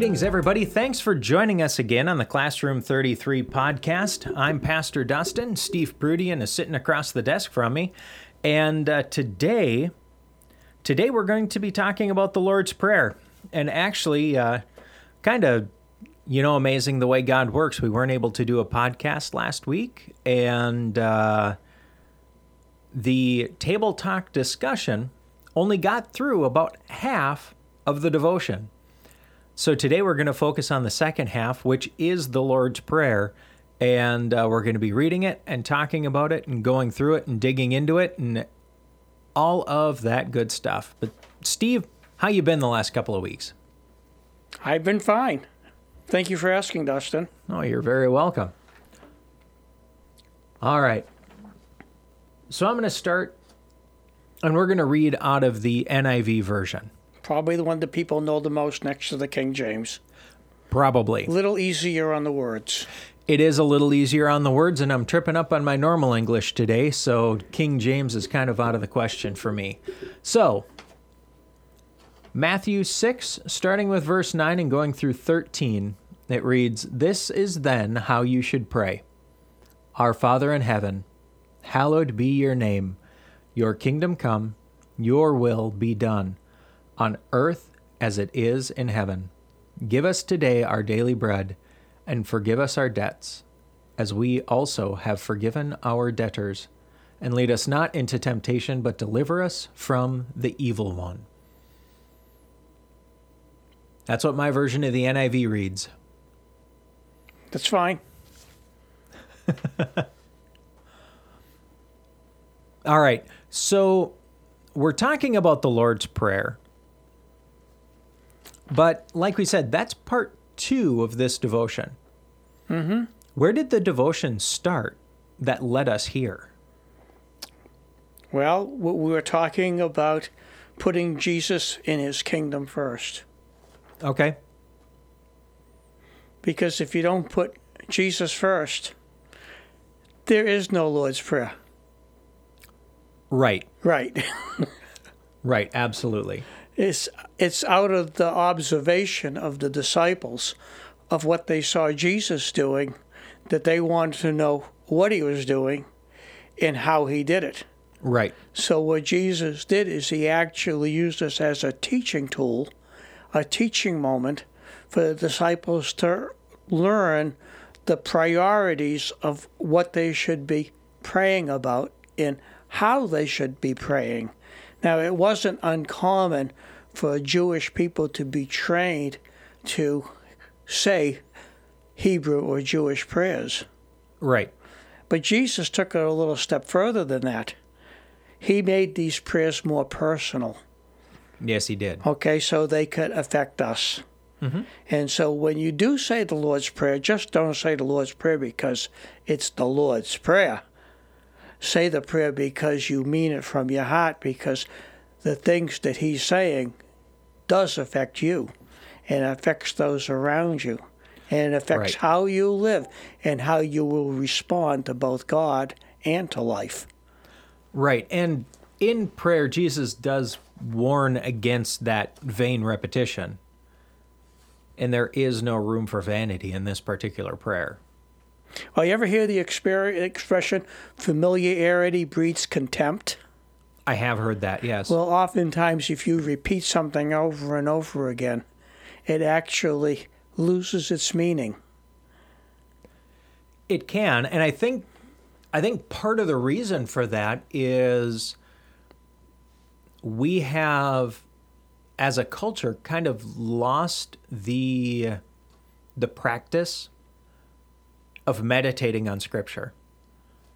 Greetings, everybody. Thanks for joining us again on the Classroom 33 podcast. I'm Pastor Dustin. Steve Prudian is sitting across the desk from me. And uh, today, today we're going to be talking about the Lord's Prayer. And actually, uh, kind of, you know, amazing the way God works. We weren't able to do a podcast last week. And uh, the table talk discussion only got through about half of the devotion. So today we're going to focus on the second half, which is the Lord's Prayer. And uh, we're going to be reading it and talking about it and going through it and digging into it and all of that good stuff. But Steve, how you been the last couple of weeks? I've been fine. Thank you for asking, Dustin. Oh, you're very welcome. All right. So I'm going to start and we're going to read out of the NIV version. Probably the one that people know the most next to the King James. Probably. A little easier on the words. It is a little easier on the words, and I'm tripping up on my normal English today, so King James is kind of out of the question for me. So, Matthew 6, starting with verse 9 and going through 13, it reads This is then how you should pray Our Father in heaven, hallowed be your name. Your kingdom come, your will be done on earth as it is in heaven. Give us today our daily bread, and forgive us our debts, as we also have forgiven our debtors. And lead us not into temptation, but deliver us from the evil one. That's what my version of the NIV reads. That's fine. All right. So we're talking about the Lord's Prayer. But like we said, that's part two of this devotion. Mm-hmm. Where did the devotion start that led us here? Well, we were talking about putting Jesus in his kingdom first. Okay. Because if you don't put Jesus first, there is no Lord's Prayer. Right. Right. right, absolutely. It's, it's out of the observation of the disciples of what they saw Jesus doing that they wanted to know what he was doing and how he did it. Right. So, what Jesus did is he actually used this as a teaching tool, a teaching moment for the disciples to learn the priorities of what they should be praying about and how they should be praying. Now, it wasn't uncommon for Jewish people to be trained to say Hebrew or Jewish prayers. Right. But Jesus took it a little step further than that. He made these prayers more personal. Yes, he did. Okay, so they could affect us. Mm-hmm. And so when you do say the Lord's Prayer, just don't say the Lord's Prayer because it's the Lord's Prayer. Say the prayer because you mean it from your heart, because the things that He's saying does affect you and affects those around you and it affects Right. how you live and how you will respond to both God and to life. Right. And in prayer, Jesus does warn against that vain repetition. And there is no room for vanity in this particular prayer. Well, you ever hear the expression familiarity breeds contempt? I have heard that, yes. Well, oftentimes, if you repeat something over and over again, it actually loses its meaning. It can, and I think I think part of the reason for that is we have as a culture kind of lost the the practice of meditating on scripture.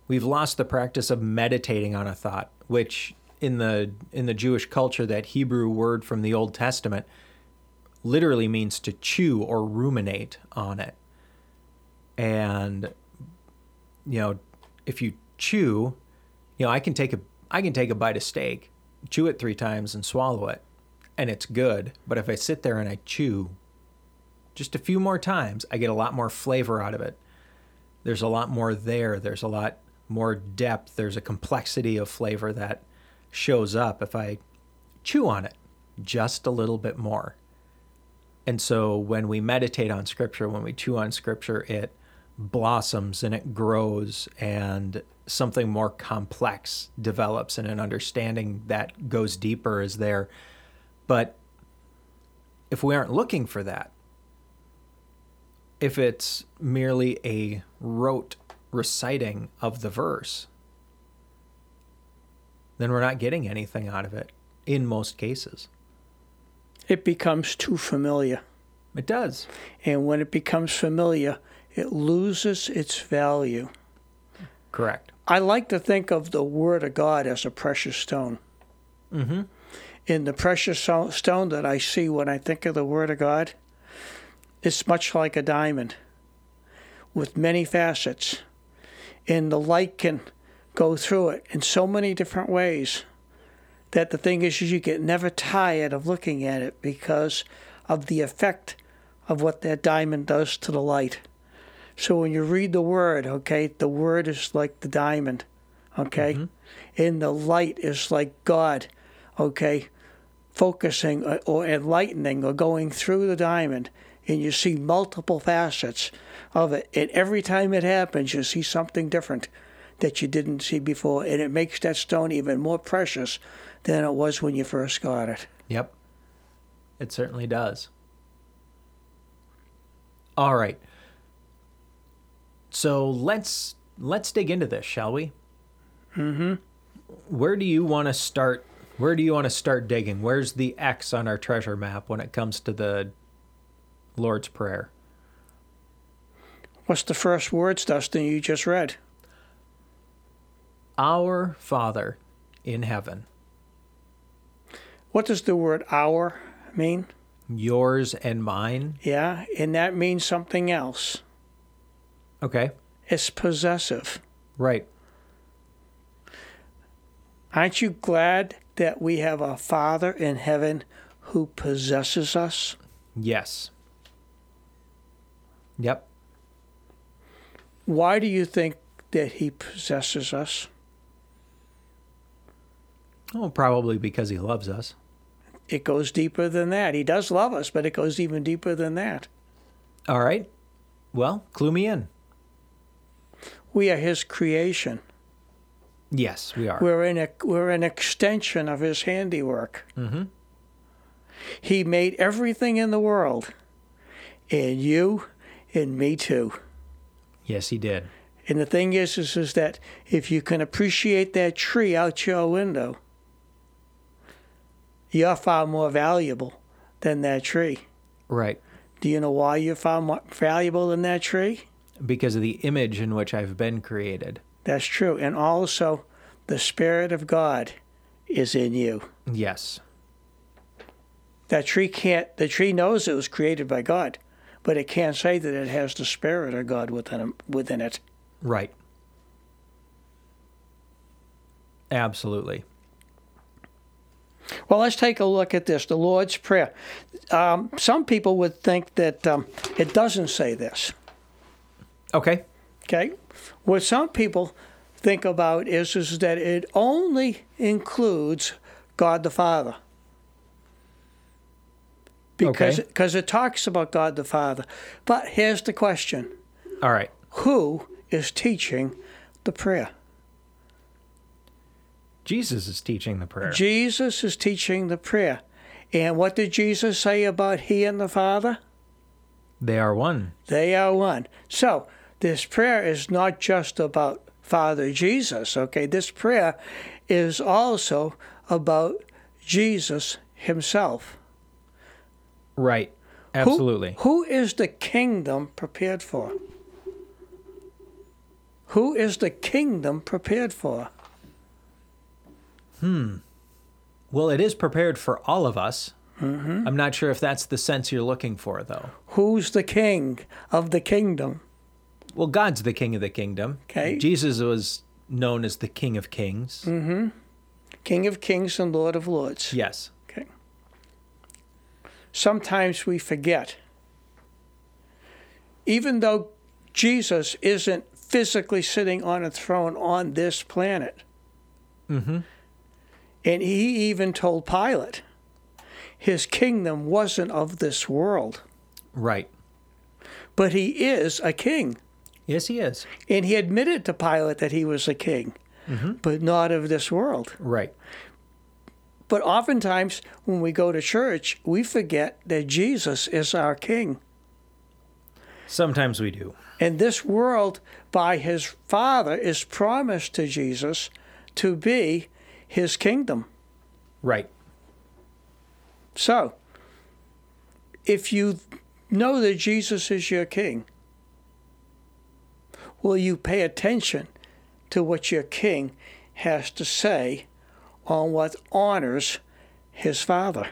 We've lost the practice of meditating on a thought, which in the in the Jewish culture that Hebrew word from the Old Testament literally means to chew or ruminate on it. And you know, if you chew, you know, I can take a I can take a bite of steak, chew it 3 times and swallow it, and it's good, but if I sit there and I chew just a few more times, I get a lot more flavor out of it. There's a lot more there. There's a lot more depth. There's a complexity of flavor that shows up if I chew on it just a little bit more. And so when we meditate on scripture, when we chew on scripture, it blossoms and it grows and something more complex develops and an understanding that goes deeper is there. But if we aren't looking for that, if it's merely a rote reciting of the verse, then we're not getting anything out of it in most cases. It becomes too familiar. It does. And when it becomes familiar, it loses its value. Correct. I like to think of the Word of God as a precious stone. Mm-hmm. In the precious stone that I see when I think of the Word of God, it's much like a diamond with many facets. And the light can go through it in so many different ways that the thing is, is you get never tired of looking at it because of the effect of what that diamond does to the light. So when you read the word, okay, the word is like the diamond, okay, Mm-hmm. and the light is like God, okay, focusing or- or enlightening or going through the diamond, and you see multiple facets of it. And every time it happens, you see something different that you didn't see before, and it makes that stone even more precious than it was when you first got it. Yep. It certainly does. All right. So let's let's dig into this, shall we? Mm-hmm. Where do you want to start? Where do you want to start digging? Where's the X on our treasure map when it comes to the Lord's Prayer? What's the first words, Dustin, you just read? Our Father in heaven, What does the word our mean? yours and mine. Yeah, and that means something else. Okay. It's possessive. Right. Aren't you glad that we have a Father in heaven who possesses us? Yes. Yep. Why do you think that he possesses us? Oh, probably because he loves us. It goes deeper than that. He does love us, but it goes even deeper than that. All right. Well, clue me in. We are his creation. Yes, we are. We're in a, we're an extension of his handiwork. mm-hmm. He made everything in the world, and you and me too. Yes, he did. And the thing is, is, is that if you can appreciate that tree out your window, you're far more valuable than that tree. Right. Do you know why you're far more valuable than that tree? Because of the image in which I've been created. That's true. And also, the Spirit of God is in you. Yes. That tree can't, the tree knows it was created by God, but it can't say that it has the Spirit of God within, within it. Right. Absolutely. Well, let's take a look at this the Lord's Prayer. Um, some people would think that um, it doesn't say this. Okay. Okay? What some people think about is, is that it only includes God the Father. Because Okay. because it talks about God the Father. But here's the question All right. Who is teaching the prayer? Jesus is teaching the prayer. Jesus is teaching the prayer. And what did Jesus say about He and the Father? they are one. They are one. So this prayer is not just about Father Jesus, okay? This prayer is also about Jesus himself. Right. Who- Absolutely. who is the kingdom prepared for? Who is the kingdom prepared for? Well, it is prepared for all of us. Mm-hmm. I'm not sure if that's the sense you're looking for, though. Who's the king of the kingdom? Well, God's the king of the kingdom. Okay. Jesus was known as the King of Kings. Mm-hmm. King of kings and Lord of lords. Yes. Okay. Sometimes we forget. Even though Jesus isn't physically sitting on a throne on this planet, Mm-hmm. And he even told Pilate, his kingdom wasn't of this world, Right. but he is a king. Yes, he is. And he admitted to Pilate that he was a king, mm-hmm. but not of this world. Right. But oftentimes, when we go to church, we forget that Jesus is our king. Sometimes we do. And this world, by his Father, is promised to Jesus to be his kingdom. Right. So, if you know that Jesus is your king, will you pay attention to what your king has to say on what honors his Father?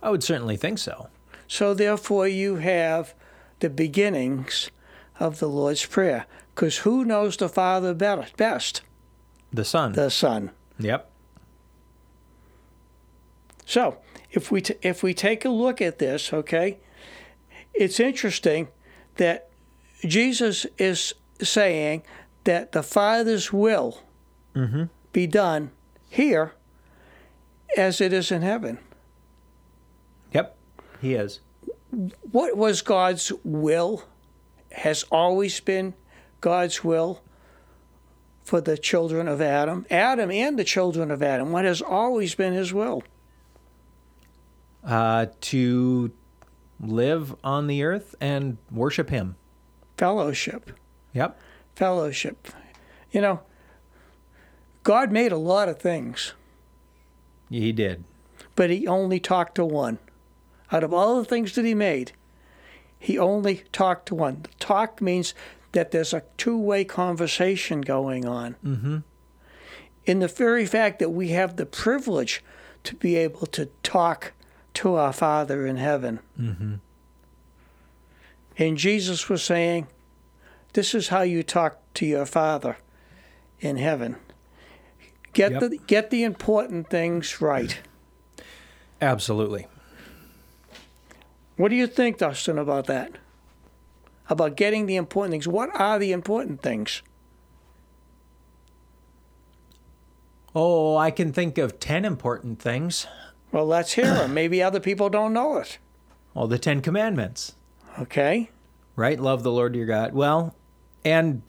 I would certainly think so. So, therefore, you have the beginnings of the Lord's Prayer. Because who knows the Father better, best? The Son. The Son. yep. So, if we, t- if we take a look at this, okay, it's interesting that Jesus is saying that the Father's will mm-hmm. be done here as it is in heaven. Yep. He is. What was God's will? Has always been God's will for the children of Adam. Adam and the children of Adam. What has always been his will? Uh, to live on the earth and worship Him. Fellowship. Yep. Fellowship. You know, God made a lot of things, He did. but he only talked to one. Out of all the things that he made, he only talked to one. Talk means that there's a two way conversation going on. Mm-hmm. in the very fact that we have the privilege to be able to talk to our Father in heaven. Mm-hmm. And Jesus was saying, This is how you talk to your Father in heaven. Get Yep. the get the important things right. Absolutely. What do you think, Dustin, about that? About getting the important things. What are the important things? Oh, I can think of 10 important things. Well, let's hear them. Maybe other people don't know it. Well, the 10 commandments, Okay? right? Love the Lord your God. Well, and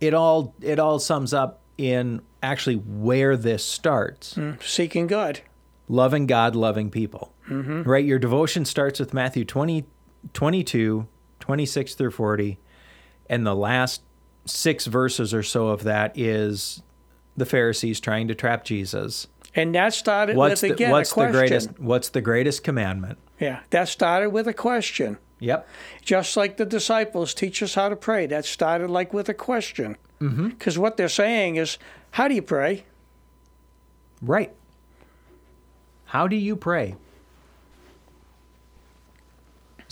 it all it all sums up in actually where this starts. Mm, Seeking God. Loving God, loving people. Right? Your devotion starts with Matthew 20, 22, 26 through 40. And the last six verses or so of that is the Pharisees trying to trap Jesus. And that started What's with, the, again, what's a the greatest what's the greatest commandment? Yeah, that started with a question. Yep. Just like the disciples teach us how to pray. That started like with a question. Mm-hmm. Because what they're saying is, how do you pray? Right. How do you pray?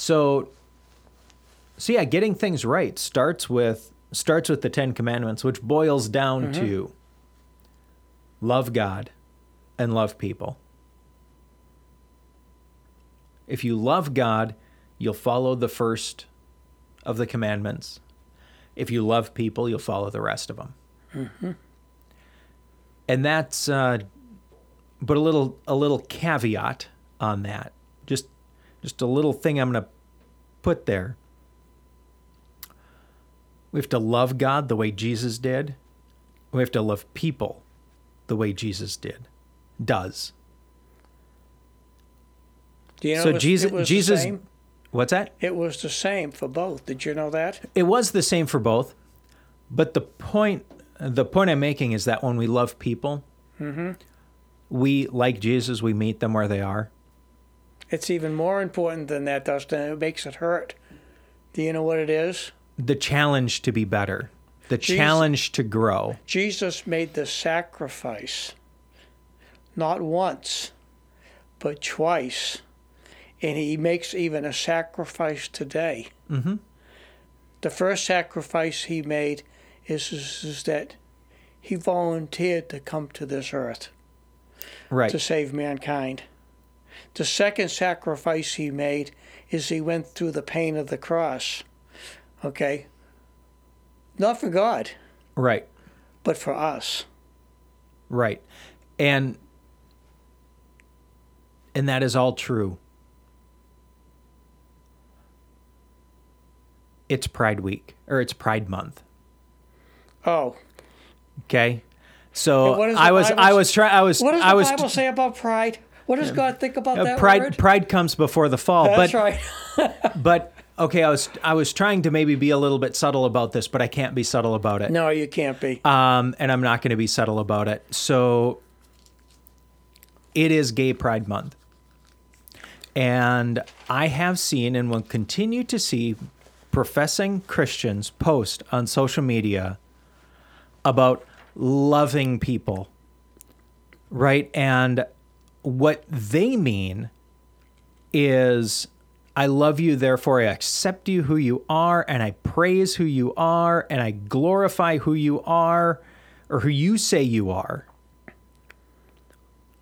So so yeah, getting things right starts with starts with the 10 commandments which boils down to love God and love people. If you love God, you'll follow the first of the commandments. If you love people, you'll follow the rest of them. And that's uh, but a little a little caveat on that. Just just a little thing I'm going to put there. We have to love God the way Jesus did. We have to love people the way Jesus did. Does. Do you know so was, Jesus Jesus? What's that? It was the same for both. Did you know that? It was the same for both. But the point the point I'm making is that when we love people, mm-hmm. we like Jesus, we meet them where they are. It's even more important than that, Dustin. It makes it hurt. Do you know what it is? the challenge to be better, the Jesus- challenge to grow. Jesus made the sacrifice not once, but twice. And he makes even a sacrifice today. Mhm. The first sacrifice he made is, is, is that he volunteered to come to this earth Right. to save mankind. The second sacrifice he made is he went through the pain of the cross. Okay? Not for God, right. but for us. Right. And And that is all true. It's Pride Week, or it's Pride Month. Oh, Okay. So And what does the I was, I was trying, I was, what does I the was, Bible say about pride? What does God think about uh, that pride, word? pride comes before the fall. That's but, right. but okay, I was, I was trying to maybe be a little bit subtle about this, but I can't be subtle about it. No, you can't be. um, and I'm not going to be subtle about it. So it is Gay Pride Month. And I have seen and will continue to see professing Christians post on social media about loving people, right? And what they mean is I love you, therefore I accept you who you are, and I praise who you are, and I glorify who you are, or who you say you are,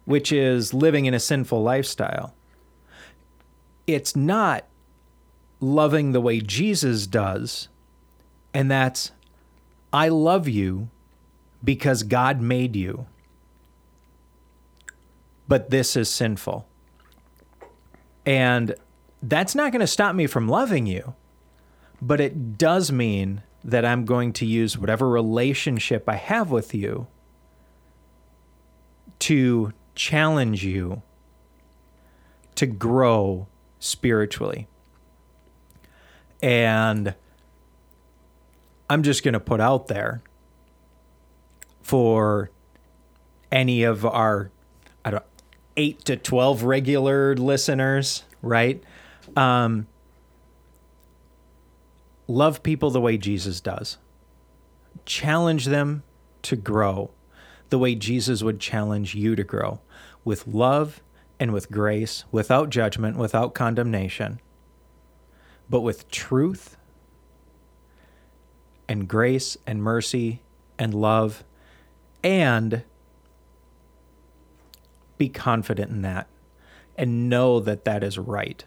which is living in a sinful lifestyle. It's not loving the way Jesus does, and that's I love you because God made you. But this is sinful. And that's not going to stop me from loving you, but it does mean that I'm going to use whatever relationship I have with you to challenge you to grow spiritually. And I'm just going to put out there for any of our I don't 8 to 12 regular listeners, right? Um love people the way Jesus does. Challenge them to grow the way Jesus would challenge you to grow with love and with grace, without judgment, without condemnation, but with truth and grace and mercy and love and be confident in that and know that that is right.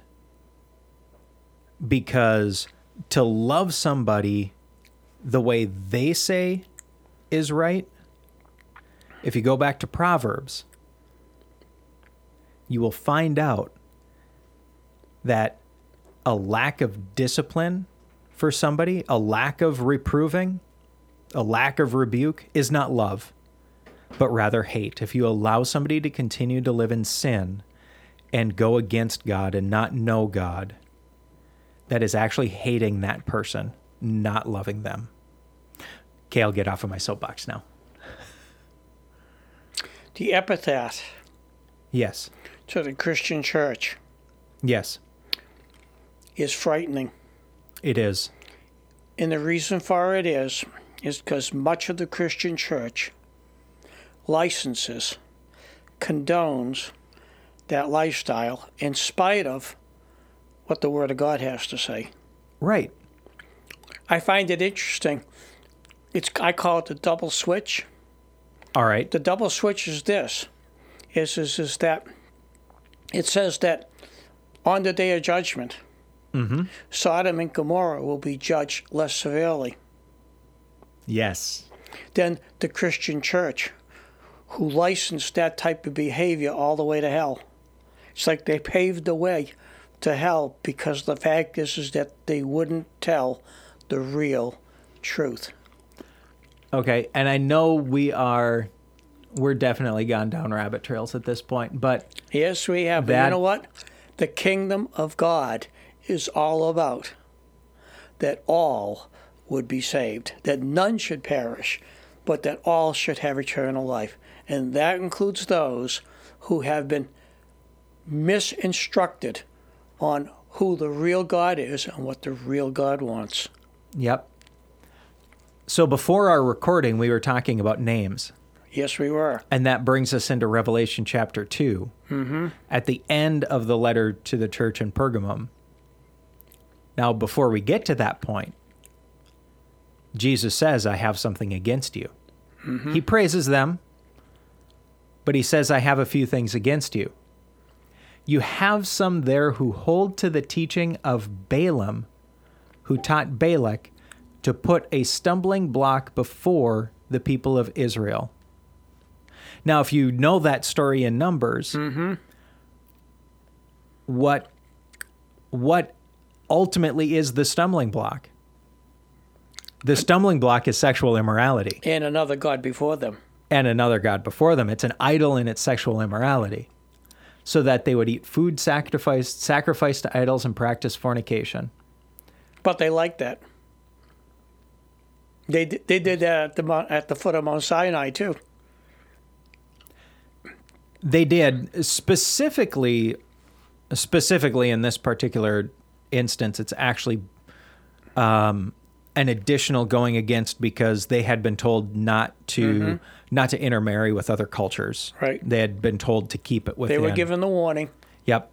Because to love somebody the way they say is right, if you go back to Proverbs, you will find out that a lack of discipline for somebody, a lack of reproving, a lack of rebuke is not love, but rather hate. If you allow somebody to continue to live in sin and go against God and not know God, that is actually hating that person, not loving them. Okay, I'll get off of my soapbox now. the epithet Yes. to the Christian church Yes, is frightening. it is. And the reason for it is, is because much of the Christian church licenses, condones that lifestyle in spite of what the Word of God has to say. Right. I find it interesting. It's I call it the double switch. All right. The double switch is this: is is is that it says that on the day of judgment, mm-hmm. Sodom and Gomorrah will be judged less severely Yes. than the Christian church, who licensed that type of behavior all the way to hell. It's like they paved the way to hell because the fact is is that they wouldn't tell the real truth. Okay, and I know we are we're definitely gone down rabbit trails at this point, but Yes, we have. But you know what? The kingdom of God is all about that all would be saved, that none should perish, but that all should have eternal life. And that includes those who have been misinstructed on who the real God is and what the real God wants. yep. So before our recording, we were talking about names, Yes, we were. and that brings us into Revelation chapter 2. Mm-hmm. At the end of the letter to the church in Pergamum. Now, before we get to that point, Jesus says, I have something against you. He praises them, but he says, I have a few things against you. You have some there who hold to the teaching of Balaam, who taught Balak to put a stumbling block before the people of Israel. Now, if you know that story in Numbers, mm-hmm. what what ultimately is the stumbling block. The stumbling block is sexual immorality And another God before them. And another god before them. It's an idol in its sexual immorality. So that they would eat food sacrificed sacrificed to idols and practice fornication. But they liked that. They, they did that at the, at the foot of Mount Sinai, too. They did specifically specifically in this particular instance it's actually um, an additional going against because they had been told not to mm-hmm. not to intermarry with other cultures. Right. They had been told to keep it with They were given the warning. Yep.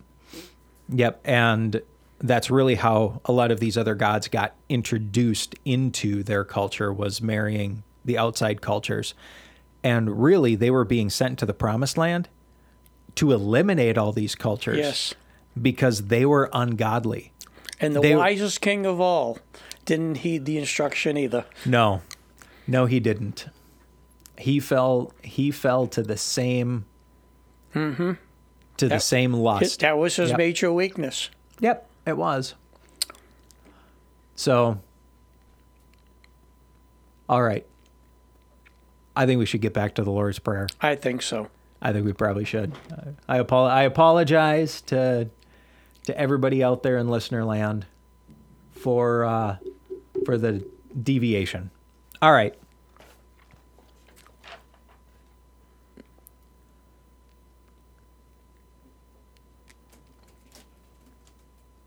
Yep. And that's really how a lot of these other gods got introduced into their culture was marrying the outside cultures. And really they were being sent to the promised land to eliminate all these cultures Yes. because they were ungodly. And the They- wisest king of all didn't heed the instruction either. No. No, he didn't. He fell he fell to the same to the same lust. That was his Yep. major weakness. Yep, it was. So, all right. I think we should get back to the Lord's Prayer. I think so. I think we probably should. Uh, I apol- I apologize to to everybody out there in listener land for uh, for the deviation. All right.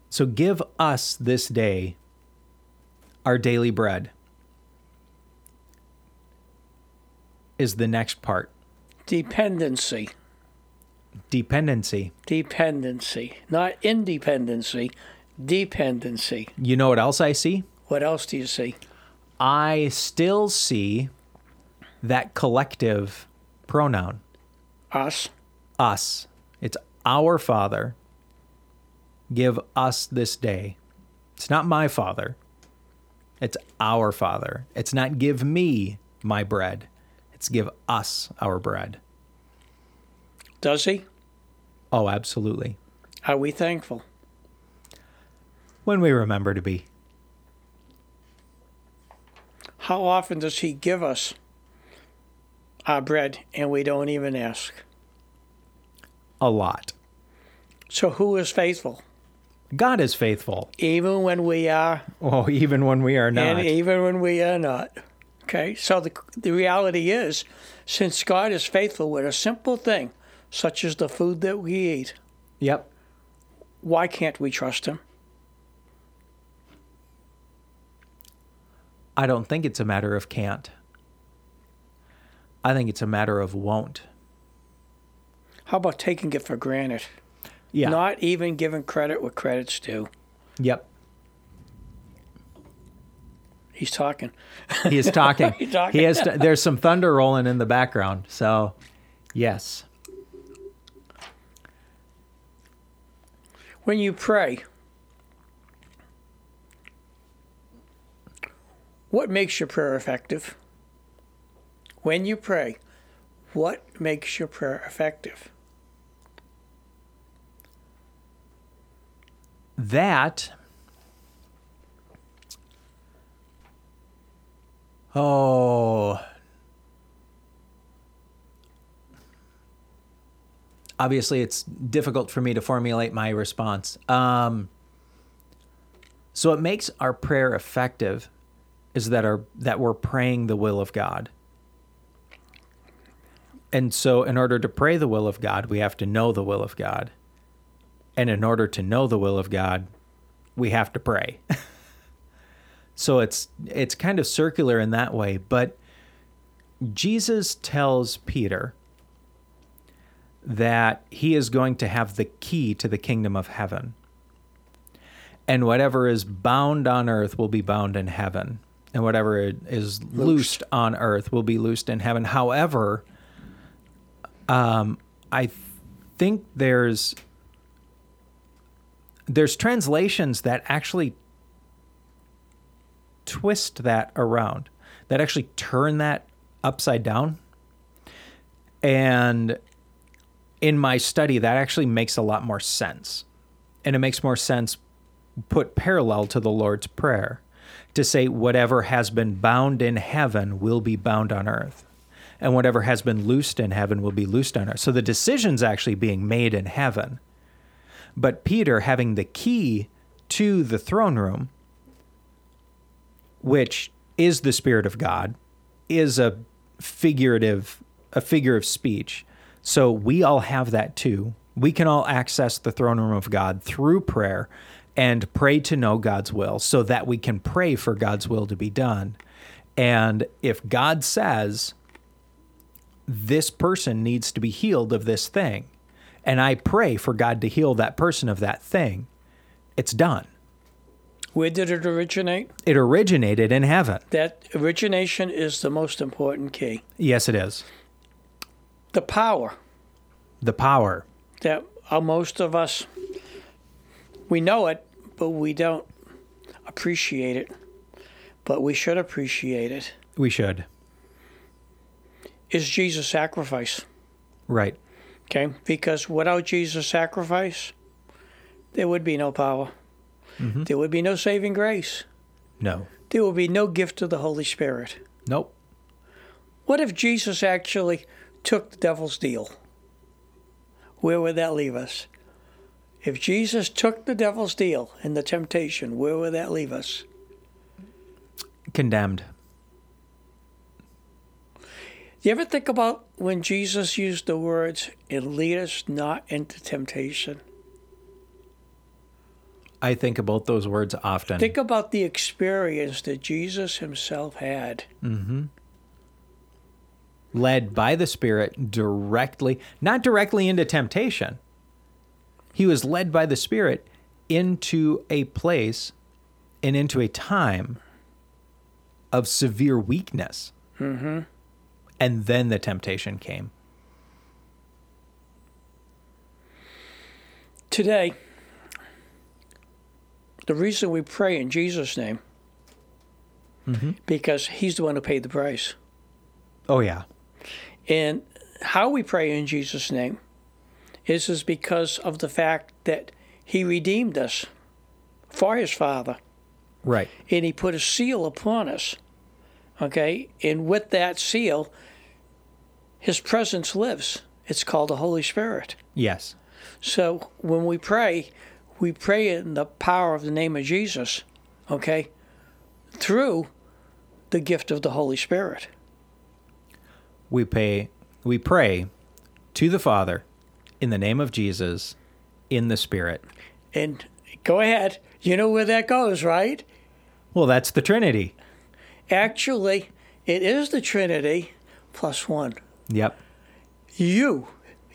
So give us this day our daily bread. Is the next part. Dependency. Dependency. Dependency. Not independency. Dependency. You know what else I see? What else do you see? I still see that collective pronoun, Us. us. It's our Father. Give us this day. It's not my Father. It's our Father. It's not give me my bread. It's give us our bread. Does he? Oh, absolutely. Are we thankful? When we remember to be. How often does he give us our bread and we don't even ask? A lot. So who is faithful? God is faithful. Even when we are, Oh, even when we are not. and even when we are not. Okay, so the, the reality is, since God is faithful with a simple thing, such as the food that we eat, Yep. why can't we trust him? I don't think it's a matter of can't. I think it's a matter of won't. How about taking it for granted? Yeah. Not even giving credit where credit's due. yep. He's talking. He is talking. He's talking. He has. there's some thunder rolling in the background. So, yes. When you pray, what makes your prayer effective? When you pray, what makes your prayer effective? That. Oh. Obviously, it's difficult for me to formulate my response. Um, so, it makes our prayer effective is that our that we're praying the will of God. And so, in order to pray the will of God, we have to know the will of God. And in order to know the will of God, we have to pray. so it's it's kind of circular in that way, but Jesus tells Peter that he is going to have the key to the kingdom of heaven. And whatever is bound on earth will be bound in heaven, and whatever is loosed on earth will be loosed in heaven. However, um, I think there's there's translations that actually twist that around, that actually turn that upside down. And in my study, that actually makes a lot more sense. and it makes more sense put parallel to the Lord's Prayer to say, whatever has been bound in heaven will be bound on earth, and whatever has been loosed in heaven will be loosed on earth. So the decision's actually being made in heaven. But Peter, having the key to the throne room, which is the Spirit of God, is a figurative, a figure of speech. So we all have that too. We can all access the throne room of God through prayer and pray to know God's will so that we can pray for God's will to be done. And if God says, this person needs to be healed of this thing, and I pray for God to heal that person of that thing, it's done. Where did it originate? It originated in heaven. That origination is the most important key. Yes, it is. The power The power. that uh, most of us, we know it, but we don't appreciate it. But we should appreciate it. We should. Is Jesus' sacrifice. Right. Okay? Because without Jesus' sacrifice, there would be no power. Mm-hmm. There would be no saving grace. No. There would be no gift of the Holy Spirit. Nope. What if Jesus actually took the devil's deal? Where would that leave us? If Jesus took the devil's deal in the temptation, where would that leave us? Condemned. Do you ever think about when Jesus used the words, and lead us not into temptation? I think about those words often. Think about the experience that Jesus himself had. Mm-hmm. Led by the Spirit directly, not directly into temptation. He was led by the Spirit into a place and into a time of severe weakness. Mm-hmm. And then the temptation came. Today, the reason we pray in Jesus' name, because he's the one who paid the price. Oh, yeah. And how we pray in Jesus' name is, is because of the fact that he redeemed us for his Father Right. and he put a seal upon us. Okay? And with that seal, his presence lives. It's called the Holy Spirit. Yes. So when we pray, we pray in the power of the name of Jesus, okay, through the gift of the Holy Spirit. We pay we pray to the Father in the name of Jesus in the Spirit. And go ahead, you know where that goes, right? Well, that's the Trinity. Actually, it is the Trinity plus one. Yep. You,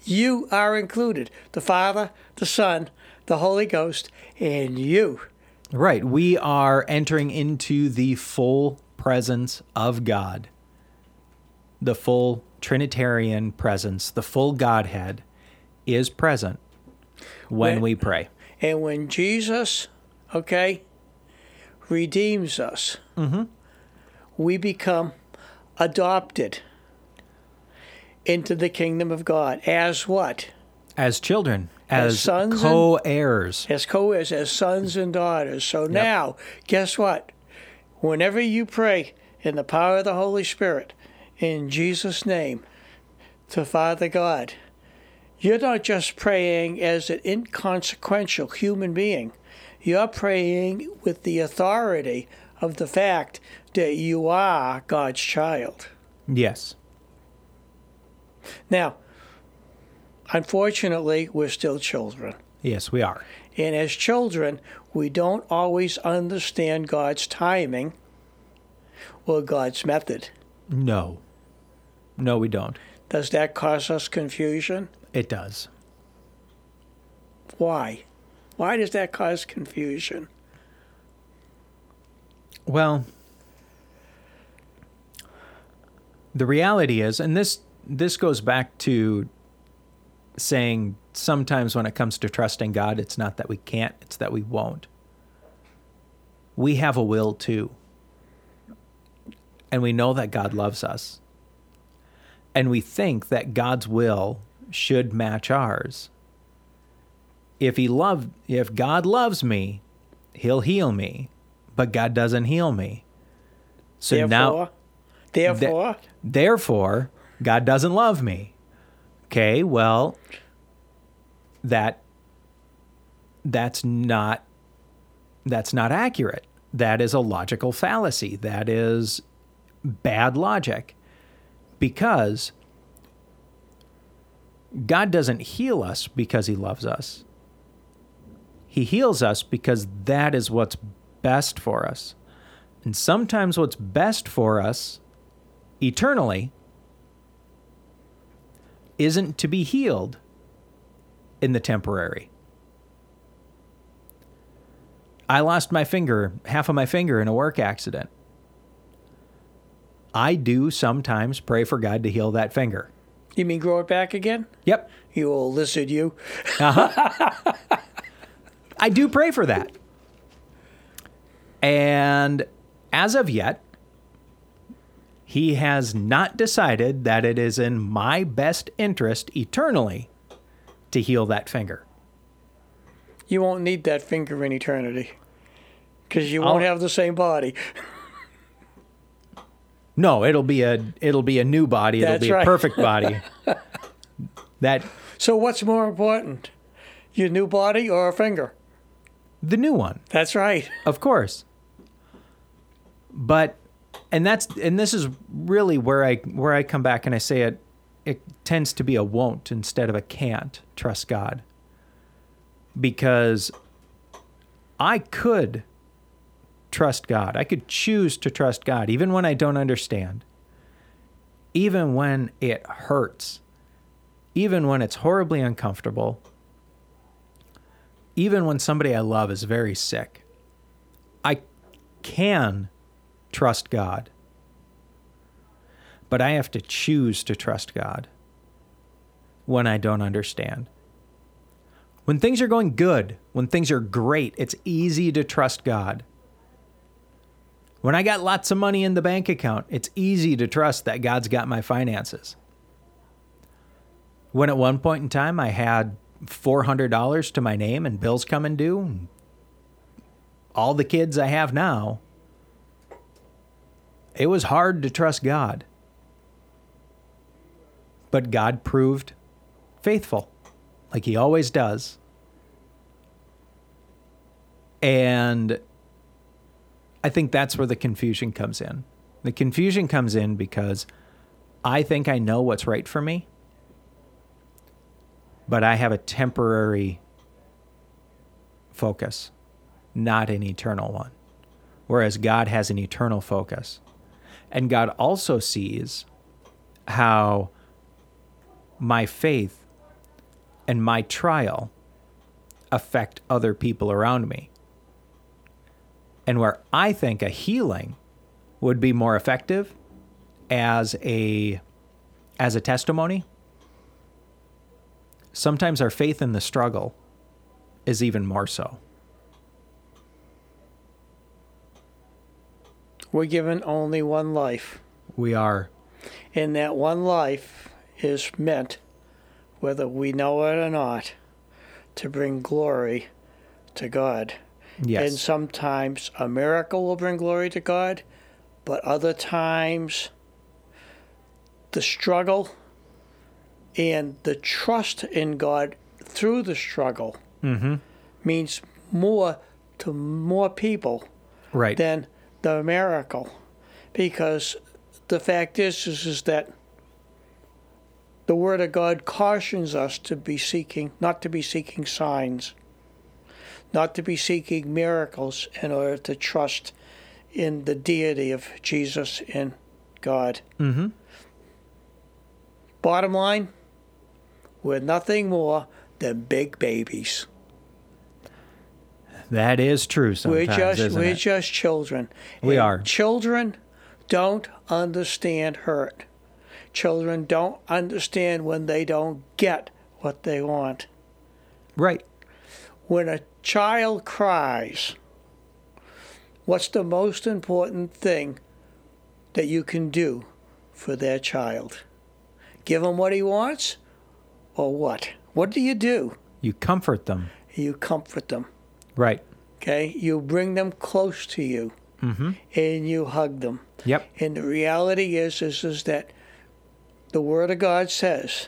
you are included the Father, the Son, the Holy Ghost, and you. Right. We are entering into the full presence of God, the full Trinitarian presence, the full Godhead is present when When- we pray. And when Jesus, okay, redeems us, mm-hmm. we become adopted into the kingdom of God as what? As children, As as, sons and- co heirs. As co-heirs, as sons and daughters. So now, guess what? Whenever you pray in the power of the Holy Spirit, in Jesus' name, to Father God, you're not just praying as an inconsequential human being. You're praying with the authority of the fact that you are God's child. Yes. Now, unfortunately, we're still children. Yes, we are. And as children, we don't always understand God's timing or God's method. No. No, we don't. Does that cause us confusion? It does. Why? Why does that cause confusion? Well, the reality is, and this this goes back to saying sometimes when it comes to trusting God, it's not that we can't, it's that we won't. We have a will too. And we know that God loves us. And we think that God's will should match ours. if he loved if God loves me, he'll heal me, but God doesn't heal me. So therefore, now therefore, therefore God doesn't love me. Okay, well that that's not that's not accurate. That is a logical fallacy. That is bad logic. Because God doesn't heal us because he loves us. He heals us because that is what's best for us. And sometimes what's best for us eternally isn't to be healed in the temporary. I lost my finger, half of my finger in a work accident. I do sometimes pray for God to heal that finger. You mean grow it back again? Yep. You old lizard, you. Uh-huh. I do pray for that. And as of yet, he has not decided that it is in my best interest eternally to heal that finger. You won't need that finger in eternity because you won't I'll- have the same body. No, it'll be a it'll be a new body. It'll That's be a perfect body. that So what's more important, your new body or a finger? the new one. That's right. Of course. But and that's and this is really where I where I come back and I say it it tends to be a won't instead of a can't trust God. Because I could trust God. I could choose to trust God even when I don't understand. Even when it hurts. Even when it's horribly uncomfortable. Even when somebody I love is very sick. I can trust God. But I have to choose to trust God when I don't understand. When things are going good, when things are great, it's easy to trust God. When I got lots of money in the bank account, it's easy to trust that God's got my finances. When at one point in time I had $400 to my name and bills coming due, all the kids I have now, it was hard to trust God. But God proved faithful, like He always does. And I think that's where the confusion comes in. The confusion comes in because I think I know what's right for me, but I have a temporary focus, not an eternal one. Whereas God has an eternal focus. And God also sees how my faith and my trial affect other people around me. And where I think a healing would be more effective as a as a testimony, sometimes our faith in the struggle is even more so. We're given only one life, We are and that one life is meant, whether we know it or not, to bring glory to God. Yes. And sometimes a miracle will bring glory to God, but other times the struggle and the trust in God through the struggle mm-hmm. means more to more people Right. than the miracle. Because the fact is, is, is that the Word of God cautions us to be seeking, not to be seeking signs, not to be seeking miracles in order to trust in the deity of Jesus and God. mm-hmm. Bottom line, we're nothing more than big babies. That is true sometimes, we're just we're it? just children. We And are. Children don't understand hurt. Children don't understand when they don't get what they want. right. When a child cries, what's the most important thing that you can do for their child? Give him what he wants or what? What do you do? You comfort them. you comfort them. Right. Okay, you bring them close to you, Mm-hmm. and you hug them. Yep. And the reality is, is, is that the Word of God says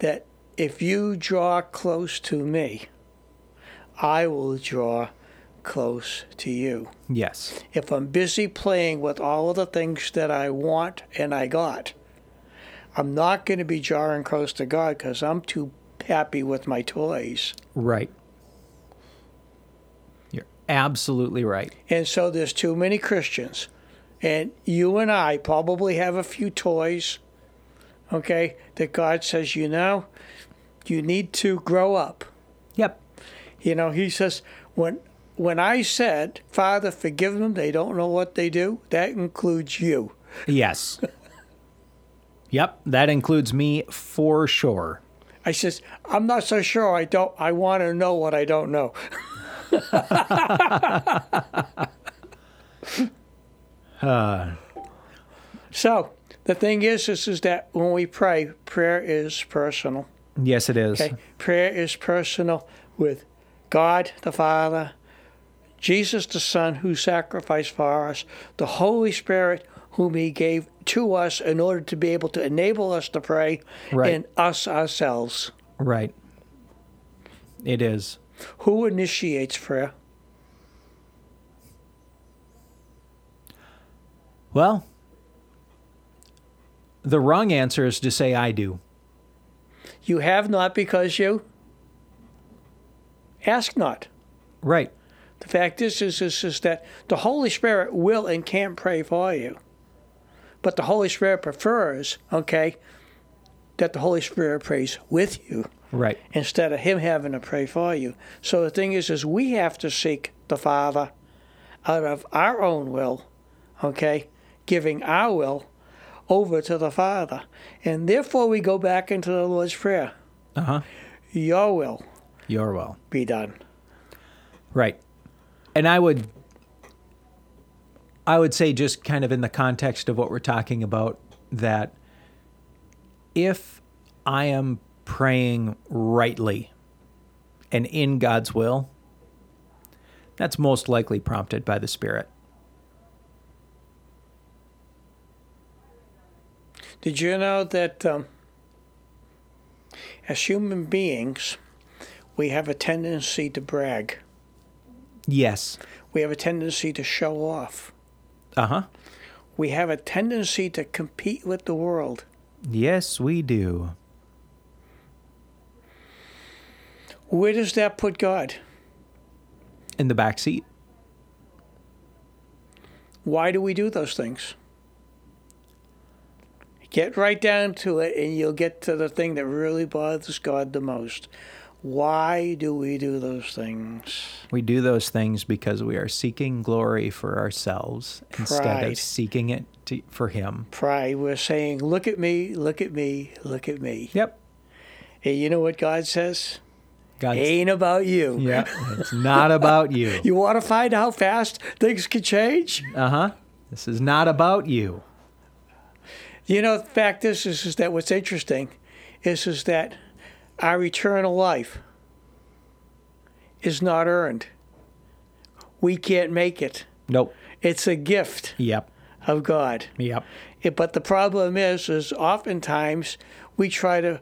that if you draw close to me, I will draw close to you. Yes. If I'm busy playing with all of the things that I want and I got, I'm not going to be drawing close to God because I'm too happy with my toys. Right. You're absolutely right. And so there's too many Christians. And you and I probably have a few toys, okay, that God says, you know, you need to grow up. You know, He says, when when I said, Father, forgive them, they don't know what they do, that includes you. Yes. yep. That includes me for sure. I says, I'm not so sure. I don't. I want to know what I don't know. Uh, So the thing is, is, is that when we pray, prayer is personal. yes, it is. Okay, prayer is personal with God the Father, Jesus the Son, who sacrificed for us, the Holy Spirit, whom He gave to us in order to be able to enable us to pray, Right. and us ourselves. Right. It is. Who initiates prayer? Well, the wrong answer is to say I do. You have not because you ask not. Right. The fact is, is, is, is that the Holy Spirit will and can pray for you. But the Holy Spirit prefers, okay, that the Holy Spirit prays with you Right. instead of Him having to pray for you. So the thing is, is we have to seek the Father out of our own will, okay, giving our will over to the Father. And therefore we go back into the Lord's Prayer. Uh huh. Your will You're well. be done. Right. And I would I would say just kind of in the context of what we're talking about that if I am praying rightly and in God's will, that's most likely prompted by the Spirit. Did you know that um, as human beings, we have a tendency to brag? Yes. We have a tendency to show off. Uh huh. We have a tendency to compete with the world. Yes, we do. Where does that put God? In the back seat. Why do we do those things? Get right down to it, and you'll get to the thing that really bothers God the most. Why do we do those things? We do those things because we are seeking glory for ourselves instead of seeking it to, for Him. Pride. We're saying, look at me, look at me, look at me. Yep. And you know what God says? God's Ain't about you. Yeah, it's not about you. You want to find how fast things can change? Uh huh. This is not about you. You know, the fact is, is, is that what's interesting is, is that our eternal life is not earned. We can't make it. Nope. It's a gift Yep. of God. Yep. It- but the problem is, is oftentimes we try to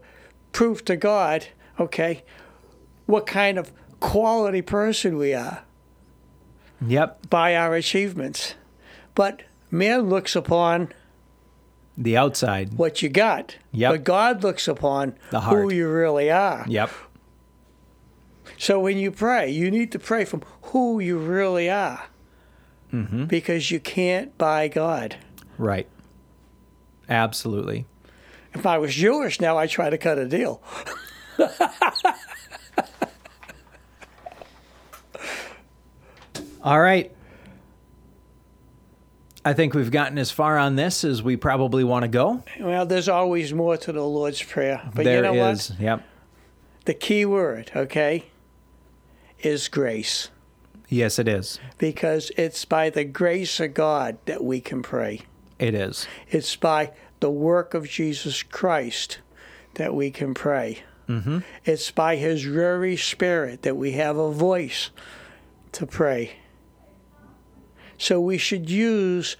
prove to God, okay, what kind of quality person we are Yep. by our achievements. But man looks upon The outside. what you got. Yep. But God looks upon The who you really are. Yep. So when you pray, you need to pray from who you really are. Mm-hmm. Because you can't buy God. Right. Absolutely. If I was Jewish now, I'd try to cut a deal. All right. I think we've gotten as far on this as we probably want to go. Well, there's always more to the Lord's Prayer. But There you know is. what? Yep. The key word, okay, is grace. Yes, it is. Because it's by the grace of God that we can pray. It is. It's by the work of Jesus Christ that we can pray. Mm-hmm. It's by His very Spirit that we have a voice to pray. So we should use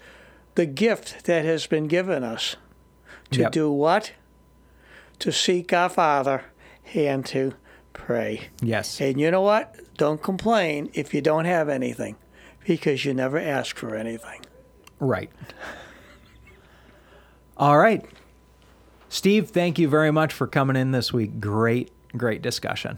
the gift that has been given us to Yep. do what? To seek our Father and to pray. Yes. And you know what? Don't complain if you don't have anything because you never ask for anything. Right. All right. Steve, thank you very much for coming in this week. Great, great discussion.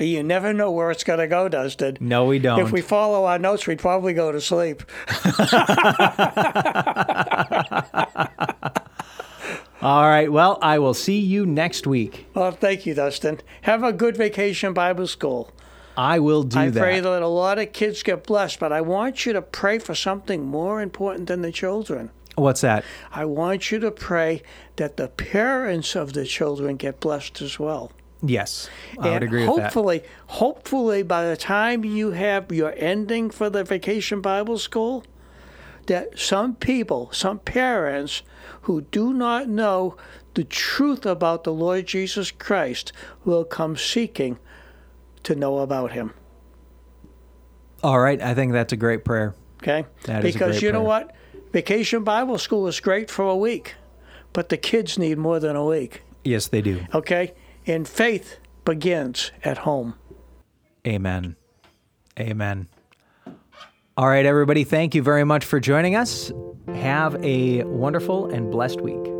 But you never know where it's going to go, Dustin. No, we don't. If we follow our notes, we'd probably go to sleep. All right. Well, I will see you next week. Well, thank you, Dustin. Have a good vacation Bible school. I will do I that. pray that a lot of kids get blessed, but I want you to pray for something more important than the children. What's that? I want you to pray that the parents of the children get blessed as well. Yes, I would agree with that. hopefully, hopefully, by the time you have your ending for the vacation Bible school, that some people, some parents who do not know the truth about the Lord Jesus Christ will come seeking to know about Him. All right. I think that's a great prayer. Okay? That is because you know prayer. what? Vacation Bible school is great for a week, but the kids need more than a week. Yes, they do. Okay? And faith begins at home. Amen. Amen. All right, everybody. Thank you very much for joining us. Have a wonderful and blessed week.